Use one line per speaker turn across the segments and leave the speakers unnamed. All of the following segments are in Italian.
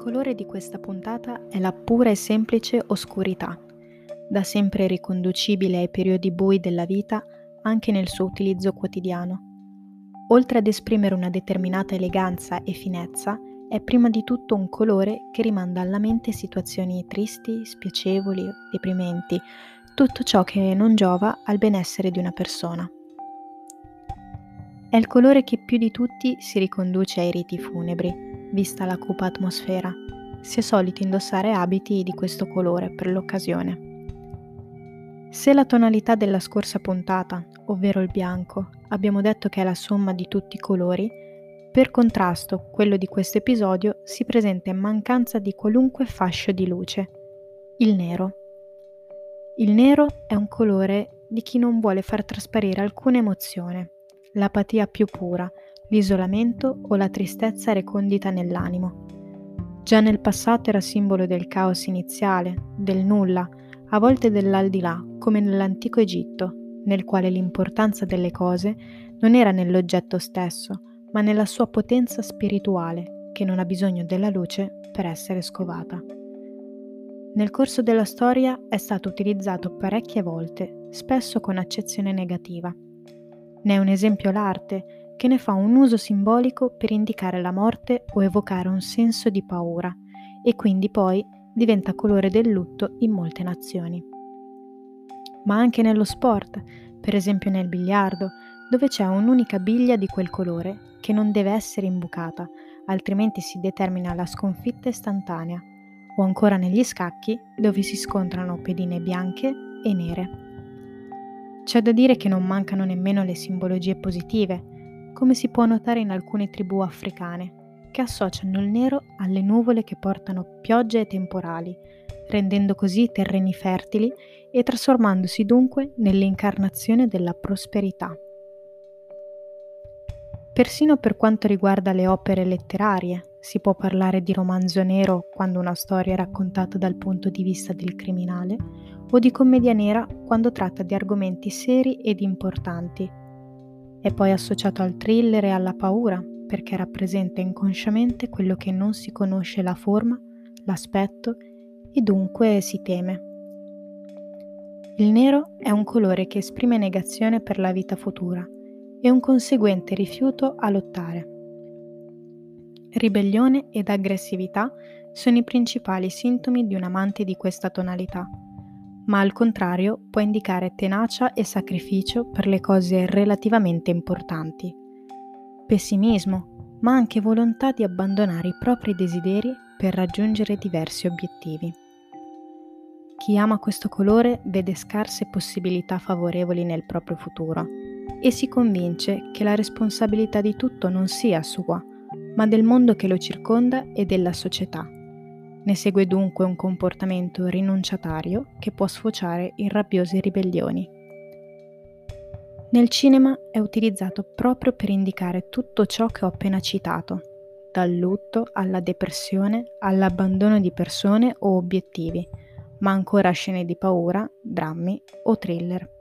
colore di questa puntata è la pura e semplice oscurità, da sempre riconducibile ai periodi bui della vita anche nel suo utilizzo quotidiano. Oltre ad esprimere una determinata eleganza e finezza, è prima di tutto un colore che rimanda alla mente situazioni tristi, spiacevoli, deprimenti, tutto ciò che non giova al benessere di una persona. È il colore che più di tutti si riconduce ai riti funebri, vista la cupa atmosfera, si è soliti indossare abiti di questo colore per l'occasione. Se la tonalità della scorsa puntata, ovvero il bianco, abbiamo detto che è la somma di tutti i colori, per contrasto quello di questo episodio si presenta in mancanza di qualunque fascio di luce, il nero. Il nero è un colore di chi non vuole far trasparire alcuna emozione, l'apatia più pura, l'isolamento o la tristezza recondita nell'animo. Già nel passato era simbolo del caos iniziale, del nulla, a volte dell'aldilà, come nell'antico Egitto, nel quale l'importanza delle cose non era nell'oggetto stesso, ma nella sua potenza spirituale, che non ha bisogno della luce per essere scovata. Nel corso della storia è stato utilizzato parecchie volte, spesso con accezione negativa. Ne è un esempio l'arte, che ne fa un uso simbolico per indicare la morte o evocare un senso di paura e quindi poi diventa colore del lutto in molte nazioni. Ma anche nello sport, per esempio nel biliardo, dove c'è un'unica biglia di quel colore che non deve essere imbucata, altrimenti si determina la sconfitta istantanea, o ancora negli scacchi, dove si scontrano pedine bianche e nere. C'è da dire che non mancano nemmeno le simbologie positive, come si può notare in alcune tribù africane, che associano il nero alle nuvole che portano piogge e temporali, rendendo così terreni fertili e trasformandosi dunque nell'incarnazione della prosperità. Persino per quanto riguarda le opere letterarie, si può parlare di romanzo nero quando una storia è raccontata dal punto di vista del criminale, o di commedia nera quando tratta di argomenti seri ed importanti, è poi associato al thriller e alla paura perché rappresenta inconsciamente quello che non si conosce la forma, l'aspetto e dunque si teme. Il nero è un colore che esprime negazione per la vita futura e un conseguente rifiuto a lottare. Ribellione ed aggressività sono i principali sintomi di un amante di questa tonalità ma al contrario può indicare tenacia e sacrificio per le cose relativamente importanti. Pessimismo, ma anche volontà di abbandonare i propri desideri per raggiungere diversi obiettivi. Chi ama questo colore vede scarse possibilità favorevoli nel proprio futuro e si convince che la responsabilità di tutto non sia sua, ma del mondo che lo circonda e della società ne segue dunque un comportamento rinunciatario che può sfociare in rabbiose ribellioni. Nel cinema è utilizzato proprio per indicare tutto ciò che ho appena citato, dal lutto alla depressione all'abbandono di persone o obiettivi, ma ancora scene di paura, drammi o thriller.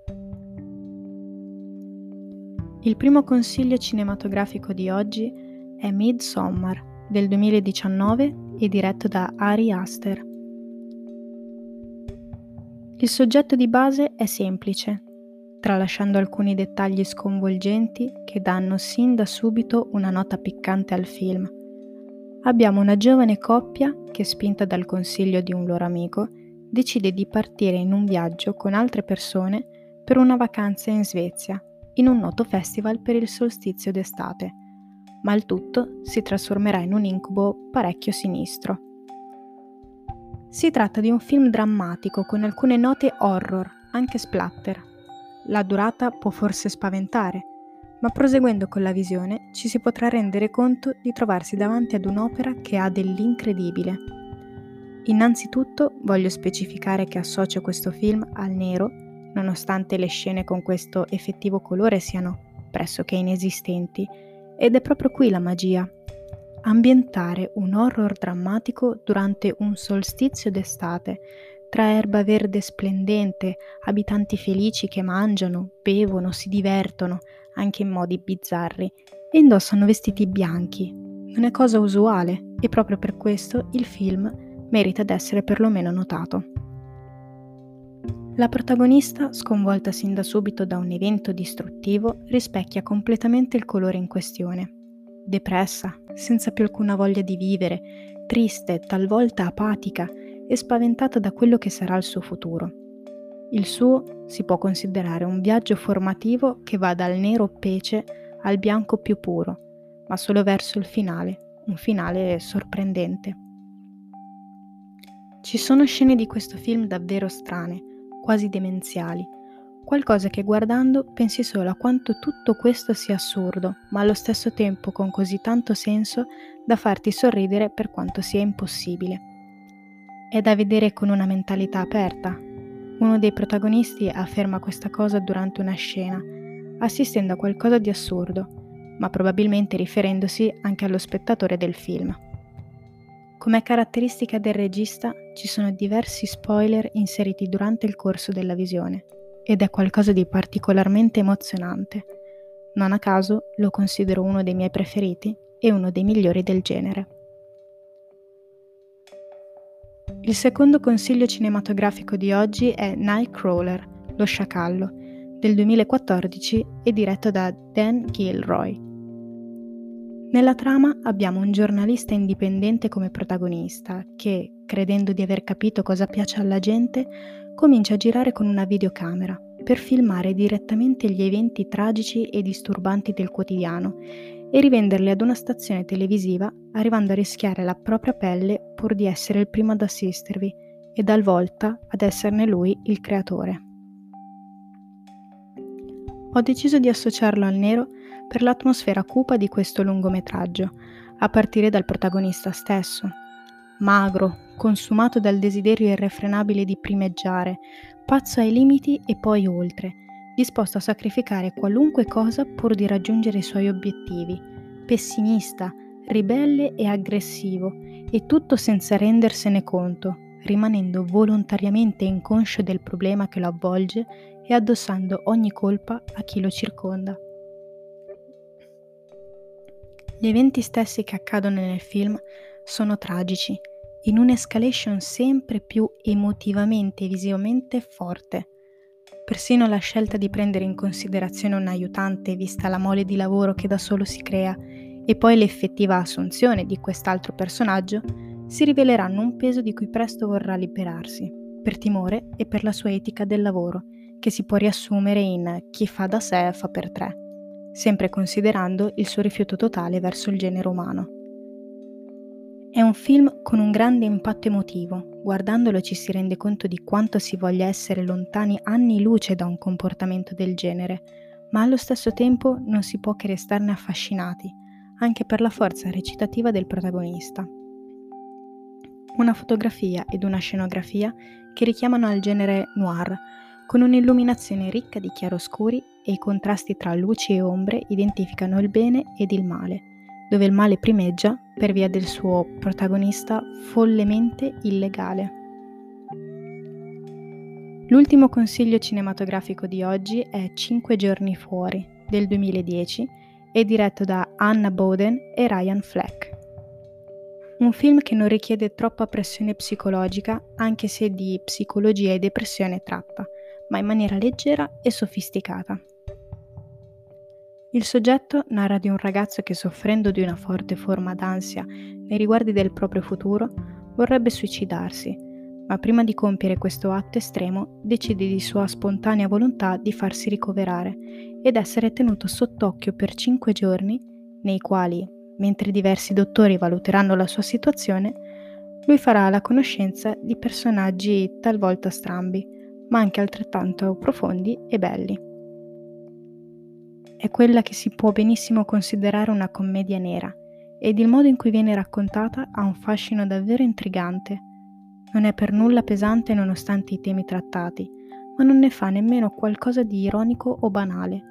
Il primo consiglio cinematografico di oggi è Midsommar del 2019 e diretto da Ari Aster. Il soggetto di base è semplice, tralasciando alcuni dettagli sconvolgenti che danno sin da subito una nota piccante al film. Abbiamo una giovane coppia che, spinta dal consiglio di un loro amico, decide di partire in un viaggio con altre persone per una vacanza in Svezia, in un noto festival per il solstizio d'estate ma il tutto si trasformerà in un incubo parecchio sinistro. Si tratta di un film drammatico con alcune note horror, anche splatter. La durata può forse spaventare, ma proseguendo con la visione ci si potrà rendere conto di trovarsi davanti ad un'opera che ha dell'incredibile. Innanzitutto voglio specificare che associo questo film al nero, nonostante le scene con questo effettivo colore siano pressoché inesistenti, ed è proprio qui la magia. Ambientare un horror drammatico durante un solstizio d'estate, tra erba verde splendente, abitanti felici che mangiano, bevono, si divertono, anche in modi bizzarri, e indossano vestiti bianchi, Non è cosa usuale e proprio per questo il film merita d'essere perlomeno notato. La protagonista, sconvolta sin da subito da un evento distruttivo, rispecchia completamente il colore in questione. Depressa, senza più alcuna voglia di vivere, triste, talvolta apatica e spaventata da quello che sarà il suo futuro. Il suo si può considerare un viaggio formativo che va dal nero pece al bianco più puro, ma solo verso il finale, un finale sorprendente. Ci sono scene di questo film davvero strane, quasi demenziali, qualcosa che guardando pensi solo a quanto tutto questo sia assurdo, ma allo stesso tempo con così tanto senso da farti sorridere per quanto sia impossibile. È da vedere con una mentalità aperta. Uno dei protagonisti afferma questa cosa durante una scena, assistendo a qualcosa di assurdo, ma probabilmente riferendosi anche allo spettatore del film. Come caratteristica del regista ci sono diversi spoiler inseriti durante il corso della visione ed è qualcosa di particolarmente emozionante. Non a caso lo considero uno dei miei preferiti e uno dei migliori del genere. Il secondo consiglio cinematografico di oggi è Nightcrawler, lo sciacallo, del 2014 e diretto da Dan Gilroy. Nella trama abbiamo un giornalista indipendente come protagonista che, credendo di aver capito cosa piace alla gente, comincia a girare con una videocamera per filmare direttamente gli eventi tragici e disturbanti del quotidiano e rivenderli ad una stazione televisiva arrivando a rischiare la propria pelle pur di essere il primo ad assistervi e talvolta ad esserne lui il creatore. Ho deciso di associarlo al nero per l'atmosfera cupa di questo lungometraggio, a partire dal protagonista stesso. Magro, consumato dal desiderio irrefrenabile di primeggiare, pazzo ai limiti e poi oltre, disposto a sacrificare qualunque cosa pur di raggiungere i suoi obiettivi, pessimista, ribelle e aggressivo, e tutto senza rendersene conto, rimanendo volontariamente inconscio del problema che lo avvolge e addossando ogni colpa a chi lo circonda. Gli eventi stessi che accadono nel film sono tragici, in un'escalation sempre più emotivamente e visivamente forte. Persino la scelta di prendere in considerazione un aiutante vista la mole di lavoro che da solo si crea e poi l'effettiva assunzione di quest'altro personaggio si riveleranno un peso di cui presto vorrà liberarsi, per timore e per la sua etica del lavoro, che si può riassumere in chi fa da sé fa per tre sempre considerando il suo rifiuto totale verso il genere umano. È un film con un grande impatto emotivo, guardandolo ci si rende conto di quanto si voglia essere lontani anni luce da un comportamento del genere, ma allo stesso tempo non si può che restarne affascinati, anche per la forza recitativa del protagonista. Una fotografia ed una scenografia che richiamano al genere noir, con un'illuminazione ricca di chiaroscuri e i contrasti tra luci e ombre identificano il bene ed il male, dove il male primeggia per via del suo protagonista follemente illegale. L'ultimo consiglio cinematografico di oggi è Cinque giorni fuori del 2010 e diretto da Anna Boden e Ryan Fleck. Un film che non richiede troppa pressione psicologica anche se di psicologia e depressione tratta, ma in maniera leggera e sofisticata. Il soggetto narra di un ragazzo che soffrendo di una forte forma d'ansia nei riguardi del proprio futuro vorrebbe suicidarsi, ma prima di compiere questo atto estremo decide di sua spontanea volontà di farsi ricoverare ed essere tenuto sott'occhio per cinque giorni, nei quali, mentre diversi dottori valuteranno la sua situazione, lui farà la conoscenza di personaggi talvolta strambi, ma anche altrettanto profondi e belli è quella che si può benissimo considerare una commedia nera ed il modo in cui viene raccontata ha un fascino davvero intrigante. Non è per nulla pesante nonostante i temi trattati, ma non ne fa nemmeno qualcosa di ironico o banale.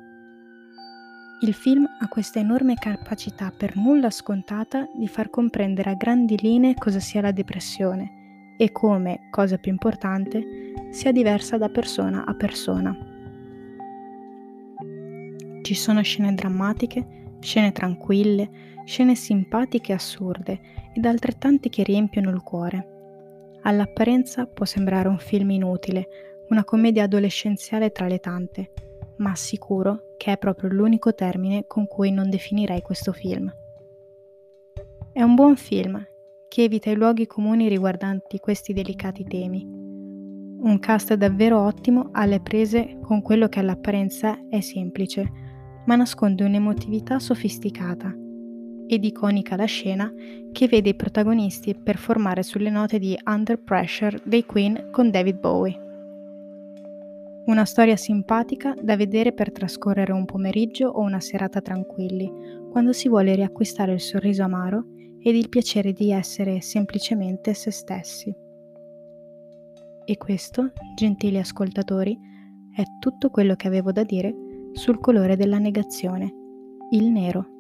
Il film ha questa enorme capacità per nulla scontata di far comprendere a grandi linee cosa sia la depressione e come, cosa più importante, sia diversa da persona a persona. Ci sono scene drammatiche, Scene tranquille, scene simpatiche e assurde ed altrettante che riempiono il cuore. All'apparenza può sembrare un film inutile, una commedia adolescenziale tra le tante, ma assicuro che è proprio l'unico termine con cui non definirei questo film. È un buon film che evita i luoghi comuni riguardanti questi delicati temi. Un cast davvero ottimo alle prese con quello che all'apparenza è semplice, ma nasconde un'emotività sofisticata ed iconica la scena che vede i protagonisti performare sulle note di Under Pressure dei Queen con David Bowie. Una storia simpatica da vedere per trascorrere un pomeriggio o una serata tranquilli, quando si vuole riacquistare il sorriso amaro ed il piacere di essere semplicemente se stessi. E questo, gentili ascoltatori, è tutto quello che avevo da dire sul colore della negazione, il nero.